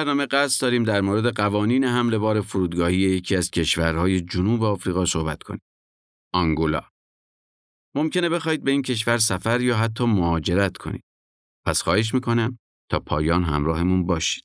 برنامه قصد داریم در مورد قوانین حمل بار فرودگاهی یکی از کشورهای جنوب آفریقا صحبت کنیم. آنگولا. ممکنه بخواید به این کشور سفر یا حتی مهاجرت کنید. پس خواهش می‌کنم تا پایان همراهمون باشید.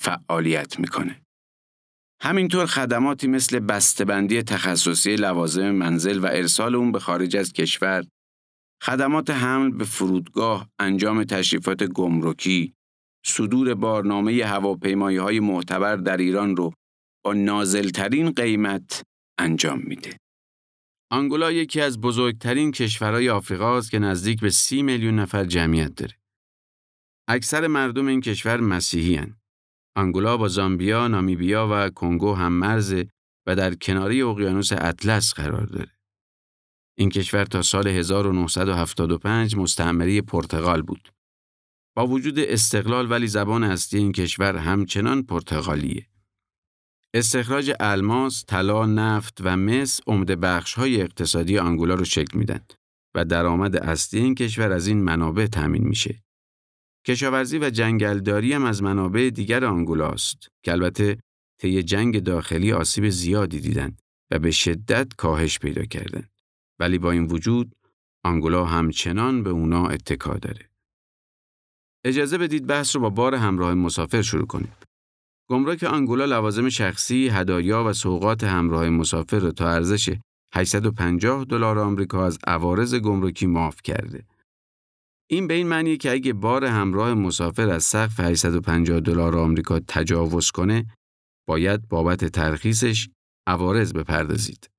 فعالیت می‌کنه. همینطور خدماتی مثل بسته‌بندی تخصصی لوازم منزل و ارسال اون به خارج از کشور، خدمات حمل به فرودگاه، انجام تشریفات گمرکی، صدور بارنامه هواپیمایی های معتبر در ایران رو با نازلترین قیمت انجام میده. آنگولا یکی از بزرگترین کشورهای آفریقا است که نزدیک به سی میلیون نفر جمعیت داره. اکثر مردم این کشور مسیحی هن. آنگولا با زامبیا، نامیبیا و کنگو هم مرز و در کناری اقیانوس اطلس قرار داره. این کشور تا سال 1975 مستعمره پرتغال بود. با وجود استقلال ولی زبان اصلی این کشور همچنان پرتغالیه. استخراج الماس، طلا، نفت و مس عمده های اقتصادی آنگولا رو شکل میدن و درآمد اصلی این کشور از این منابع تامین میشه. کشاورزی و جنگلداری هم از منابع دیگر آنگولاست که البته طی جنگ داخلی آسیب زیادی دیدند و به شدت کاهش پیدا کردند. ولی با این وجود آنگولا همچنان به اونا اتکا داره. اجازه بدید بحث رو با بار همراه مسافر شروع کنیم. گمرک آنگولا لوازم شخصی، هدایا و سوقات همراه مسافر را تا ارزش 850 دلار آمریکا از عوارض گمرکی معاف کرده. این به این معنیه که اگه بار همراه مسافر از سقف 850 دلار آمریکا تجاوز کنه، باید بابت ترخیصش عوارض بپردازید.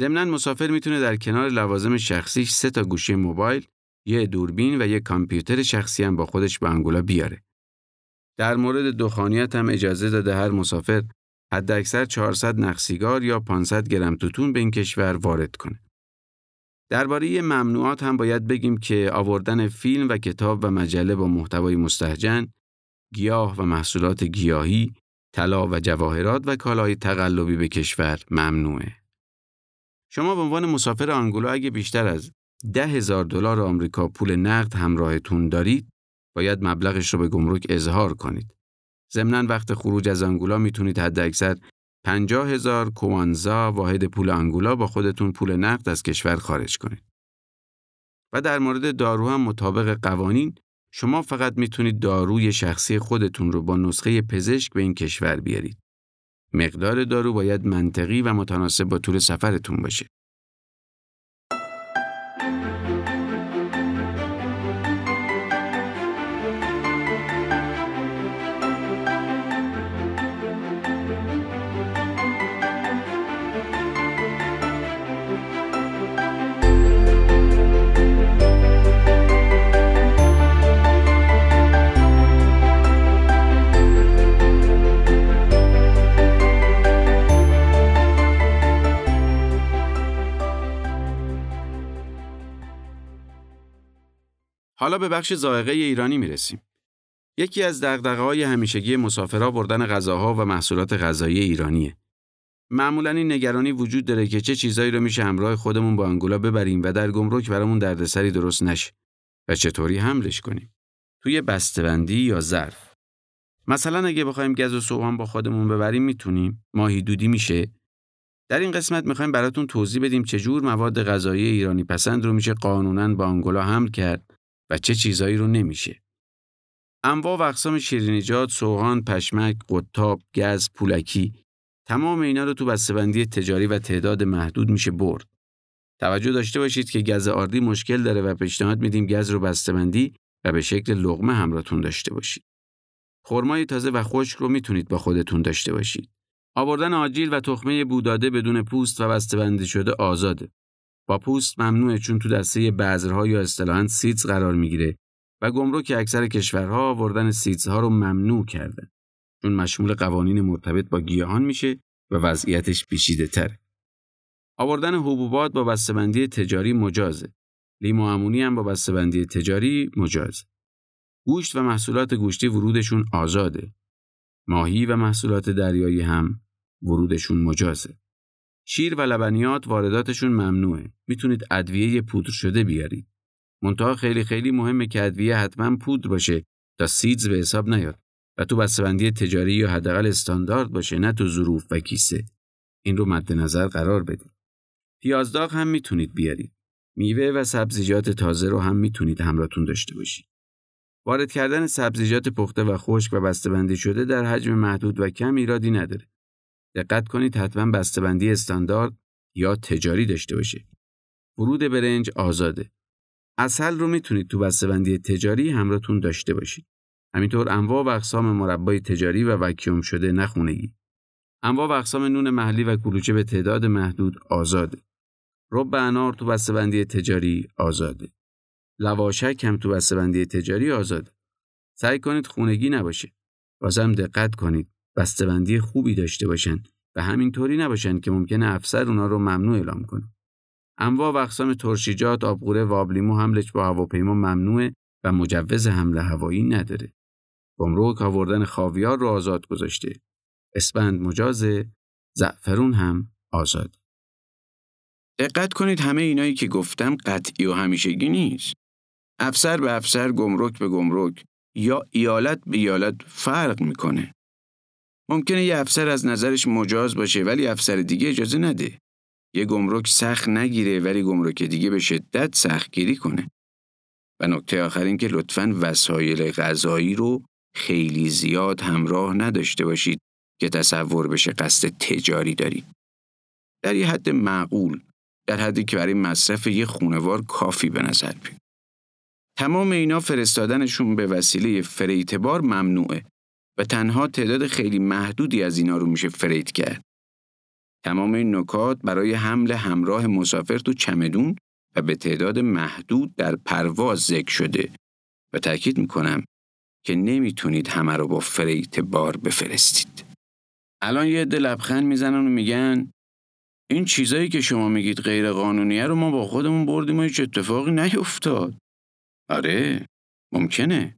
ضمناً مسافر می‌تونه در کنار لوازم شخصیش سه تا گوشی موبایل، یه دوربین و یه کامپیوتر شخصی هم با خودش به انگولا بیاره. در مورد دخانیت هم اجازه داده هر مسافر حداکثر 400 نخ سیگار یا 500 گرم توتون به این کشور وارد کنه. درباره ممنوعات هم باید بگیم که آوردن فیلم و کتاب و مجله با محتوای مستهجن، گیاه و محصولات گیاهی، طلا و جواهرات و کالای تقلبی به کشور ممنوعه. شما به عنوان مسافر آنگولا اگه بیشتر از ده هزار دلار آمریکا پول نقد همراهتون دارید، باید مبلغش رو به گمرک اظهار کنید. ضمناً وقت خروج از آنگولا می‌تونید حداکثر 50 هزار کوانزا واحد پول انگولا با خودتون پول نقد از کشور خارج کنید. و در مورد دارو هم مطابق قوانین شما فقط می‌تونید داروی شخصی خودتون رو با نسخه پزشک به این کشور بیارید. مقدار دارو باید منطقی و متناسب با طول سفرتون باشه. حالا به بخش زائقه ایرانی می‌رسیم. یکی از های همیشگی مسافرها بردن غذاها و محصولات غذایی ایرانیه. معمولا این نگرانی وجود داره که چه چیزایی رو میشه همراه خودمون با انگولا ببریم و در گمرک برامون دردسری درست نشه و چطوری حملش کنیم. توی بسته‌بندی یا ظرف. مثلا اگه بخوایم گز و سوهان با خودمون ببریم می‌تونیم ماهی دودی میشه در این قسمت می‌خوایم براتون توضیح بدیم چجور مواد غذایی ایرانی پسند رو میشه قانونا با انگولا حمل کرد و چه چیزایی رو نمیشه. انواع و اقسام شیرینیجات، سوهان، پشمک، قطاب، گز، پولکی تمام اینا رو تو بسته‌بندی تجاری و تعداد محدود میشه برد. توجه داشته باشید که گز آردی مشکل داره و پیشنهاد میدیم گز رو بسته‌بندی و به شکل لغمه همراهتون داشته باشید. خرمای تازه و خشک رو می‌تونید با خودتون داشته باشید. آوردن آجیل و تخمه بوداده بدون پوست و بسته‌بندی شده آزاده. با پوست ممنوعه چون تو دسته بذرها یا اصطلاحاً سیتس قرار می‌گیره و گمرک اکثر کشورها آوردن ها رو ممنوع کرده. چون مشمول قوانین مرتبط با گیاهان میشه و وضعیتش پیچیده تره. آوردن حبوبات با بسته‌بندی تجاری مجازه. لیمو امونی هم با بسته‌بندی تجاری مجازه. گوشت و محصولات گوشتی ورودشون آزاده. ماهی و محصولات دریایی هم ورودشون مجازه. شیر و لبنیات وارداتشون ممنوعه. می‌تونید ادویه پودر شده بیارید. منتها خیلی خیلی مهمه که ادویه حتما پودر باشه تا سیدز به حساب نیاد و تو بسته‌بندی تجاری یا حداقل استاندارد باشه نه تو ظروف و کیسه. این رو مد نظر قرار بدید. پیازداغ هم می‌تونید بیارید. میوه و سبزیجات تازه رو هم می‌تونید همراهتون داشته باشید. وارد کردن سبزیجات پخته و خشک و بسته‌بندی شده در حجم محدود و کم ایرادی نداره. دقت کنید حتما بسته‌بندی استاندارد یا تجاری داشته باشه. ورود برنج آزاده. اصل رو می‌تونید تو بسته‌بندی تجاری همراهتون داشته باشید. همینطور انواع و اقسام مربای تجاری و وکیوم شده نخونگی. انواع و اقسام نون محلی و کلوچه به تعداد محدود آزاده. رب انار تو بسته‌بندی تجاری آزاده. لواشک هم تو بسته‌بندی تجاری آزاده. سعی کنید خونگی نباشه. بازم دقت کنید بسته‌بندی خوبی داشته باشن و همینطوری نباشن که ممکنه افسر اونا رو ممنوع اعلام کنه. انواع و اقسام ترشیجات، آبقوره و حملش با هواپیما ممنوعه و مجوز حمل هوایی نداره. گمرک آوردن خاویار رو آزاد گذاشته. اسپند مجازه، زعفرون هم آزاد. دقت کنید همه اینایی که گفتم قطعی و همیشگی نیست. افسر به افسر، گمرک به گمرک یا ایالت به ایالت فرق می‌کنه. ممکنه یه افسر از نظرش مجاز باشه ولی افسر دیگه اجازه نده. یه گمرک سخت نگیره ولی گمرک دیگه به شدت سخت گیری کنه. و نکته آخر این که لطفاً وسایل غذایی رو خیلی زیاد همراه نداشته باشید که تصور بشه قصد تجاری دارید. در یه حد معقول، در حدی که برای مصرف یه خونوار کافی به نظر بیاد. تمام اینا فرستادنشون به وسیله فریتبار ممنوعه و تنها تعداد خیلی محدودی از اینا رو میشه فریت کرد. تمام این نکات برای حمل همراه مسافر تو چمدون و به تعداد محدود در پرواز ذکر شده و تاکید می‌کنم که نمی‌تونید همه رو با فریت بار بفرستید. الان یه عده لبخند می‌زنن و میگن این چیزایی که شما میگید غیر قانونیه رو ما با خودمون بردیم و هیچ اتفاقی نیفتاد. آره ممکنه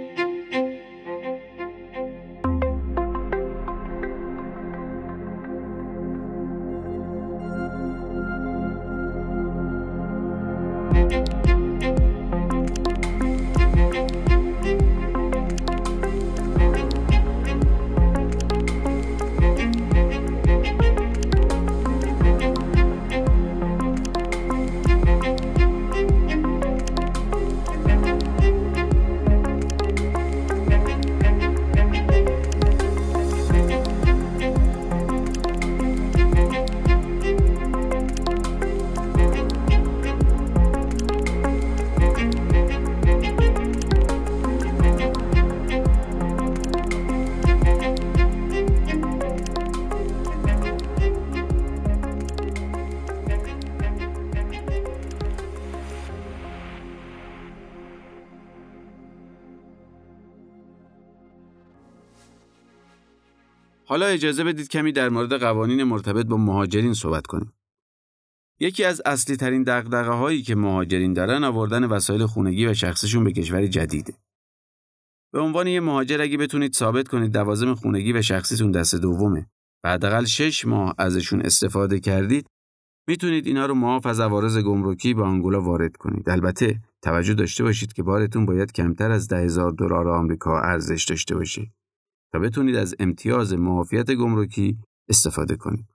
حالا اجازه بدید کمی در مورد قوانین مرتبط با مهاجرین صحبت کنیم. یکی از اصلی ترین دقدقه هایی که مهاجرین دارن آوردن وسایل خونگی و شخصشون به کشور جدیده. به عنوان یه مهاجر اگه بتونید ثابت کنید دوازم خونگی و شخصیتون دست دومه و حداقل شش ماه ازشون استفاده کردید می‌تونید اینا رو معاف از عوارض گمرکی به آنگولا وارد کنید. البته توجه داشته باشید که بارتون باید کمتر از ده هزار دلار آمریکا ارزش داشته باشه تا بتونید از امتیاز معافیت گمرکی استفاده کنید.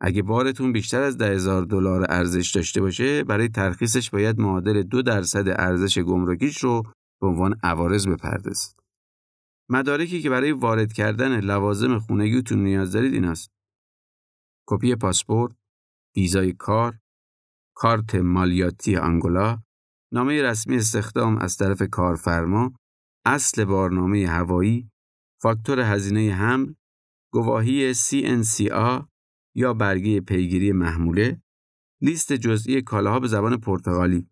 اگه بارتون بیشتر از ده هزار دلار ارزش داشته باشه برای ترخیصش باید معادل دو درصد ارزش گمرکیش رو به عنوان عوارض بپردازید. مدارکی که برای وارد کردن لوازم خونگیتون نیاز دارید این است. کپی پاسپورت، ویزای کار، کارت مالیاتی آنگولا، نامه رسمی استخدام از طرف کارفرما، اصل بارنامه هوایی، فاکتور هزینه حمل، گواهی CNCA یا برگه پیگیری محموله، لیست جزئی کالاها به زبان پرتغالی.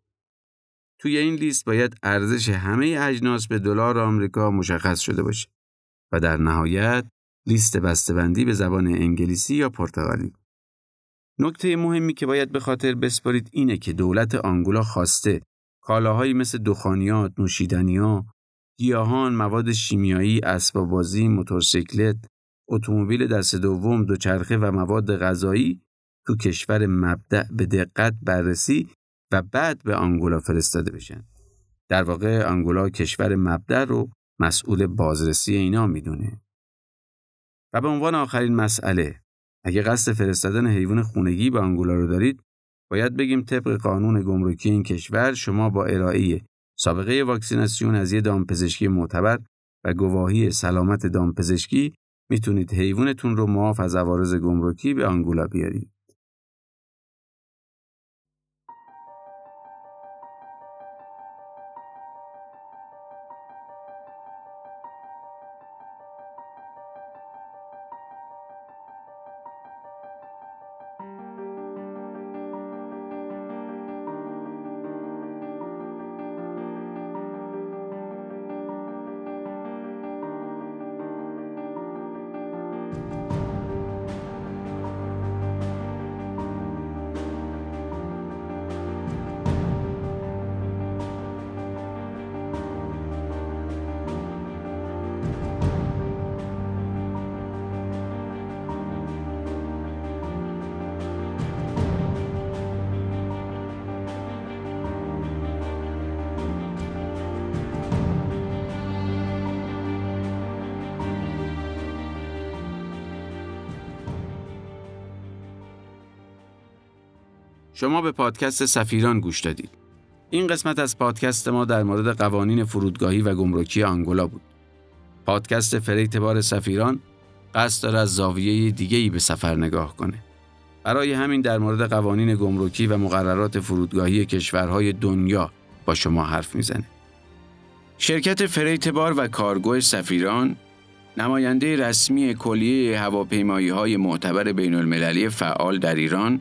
توی این لیست باید ارزش همه اجناس به دلار آمریکا مشخص شده باشه و در نهایت لیست بسته‌بندی به زبان انگلیسی یا پرتغالی. نکته مهمی که باید به خاطر بسپارید اینه که دولت آنگولا خواسته کالاهایی مثل دخانیات، نوشیدنیها، گیاهان، مواد شیمیایی، اسباب بازی، موتورسیکلت، اتومبیل دست دوم، دوچرخه و مواد غذایی تو کشور مبدع به دقت بررسی و بعد به آنگولا فرستاده بشن. در واقع آنگولا کشور مبدع رو مسئول بازرسی اینا می‌دونه. و به عنوان آخرین مسئله اگه قصد فرستادن حیوان خونگی به آنگولا رو دارید باید بگیم طبق قانون گمرکی این کشور شما با ارائه سابقه واکسیناسیون از یه دامپزشکی معتبر و گواهی سلامت دامپزشکی می‌تونید حیوانتون رو معاف از عوارض گمرکی به آنگولا بیارید. شما به پادکست سفیران گوش دادید. این قسمت از پادکست ما در مورد قوانین فرودگاهی و گمرکی آنگولا بود. پادکست freight بار سفیران قصد داره از زاویه دیگه ای به سفر نگاه کنه. برای همین در مورد قوانین گمرکی و مقررات فرودگاهی کشورهای دنیا با شما حرف می‌زنه. شرکت freight بار و کارگو سفیران نماینده رسمی کلیه هواپیمایی های معتبر بین المللی فعال در ایران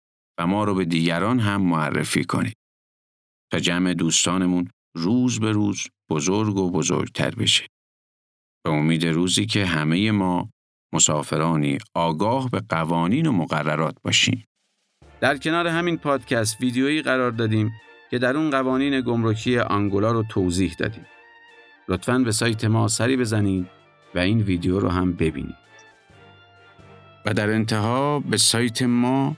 و ما رو به دیگران هم معرفی کنید. تا جمع دوستانمون روز به روز بزرگ و بزرگتر بشه. به امید روزی که همه ما مسافرانی آگاه به قوانین و مقررات باشیم. در کنار همین پادکست ویدیویی قرار دادیم که در اون قوانین گمرکی آنگولا رو توضیح دادیم. لطفاً به سایت ما سری بزنید و این ویدیو رو هم ببینید. و در انتها به سایت ما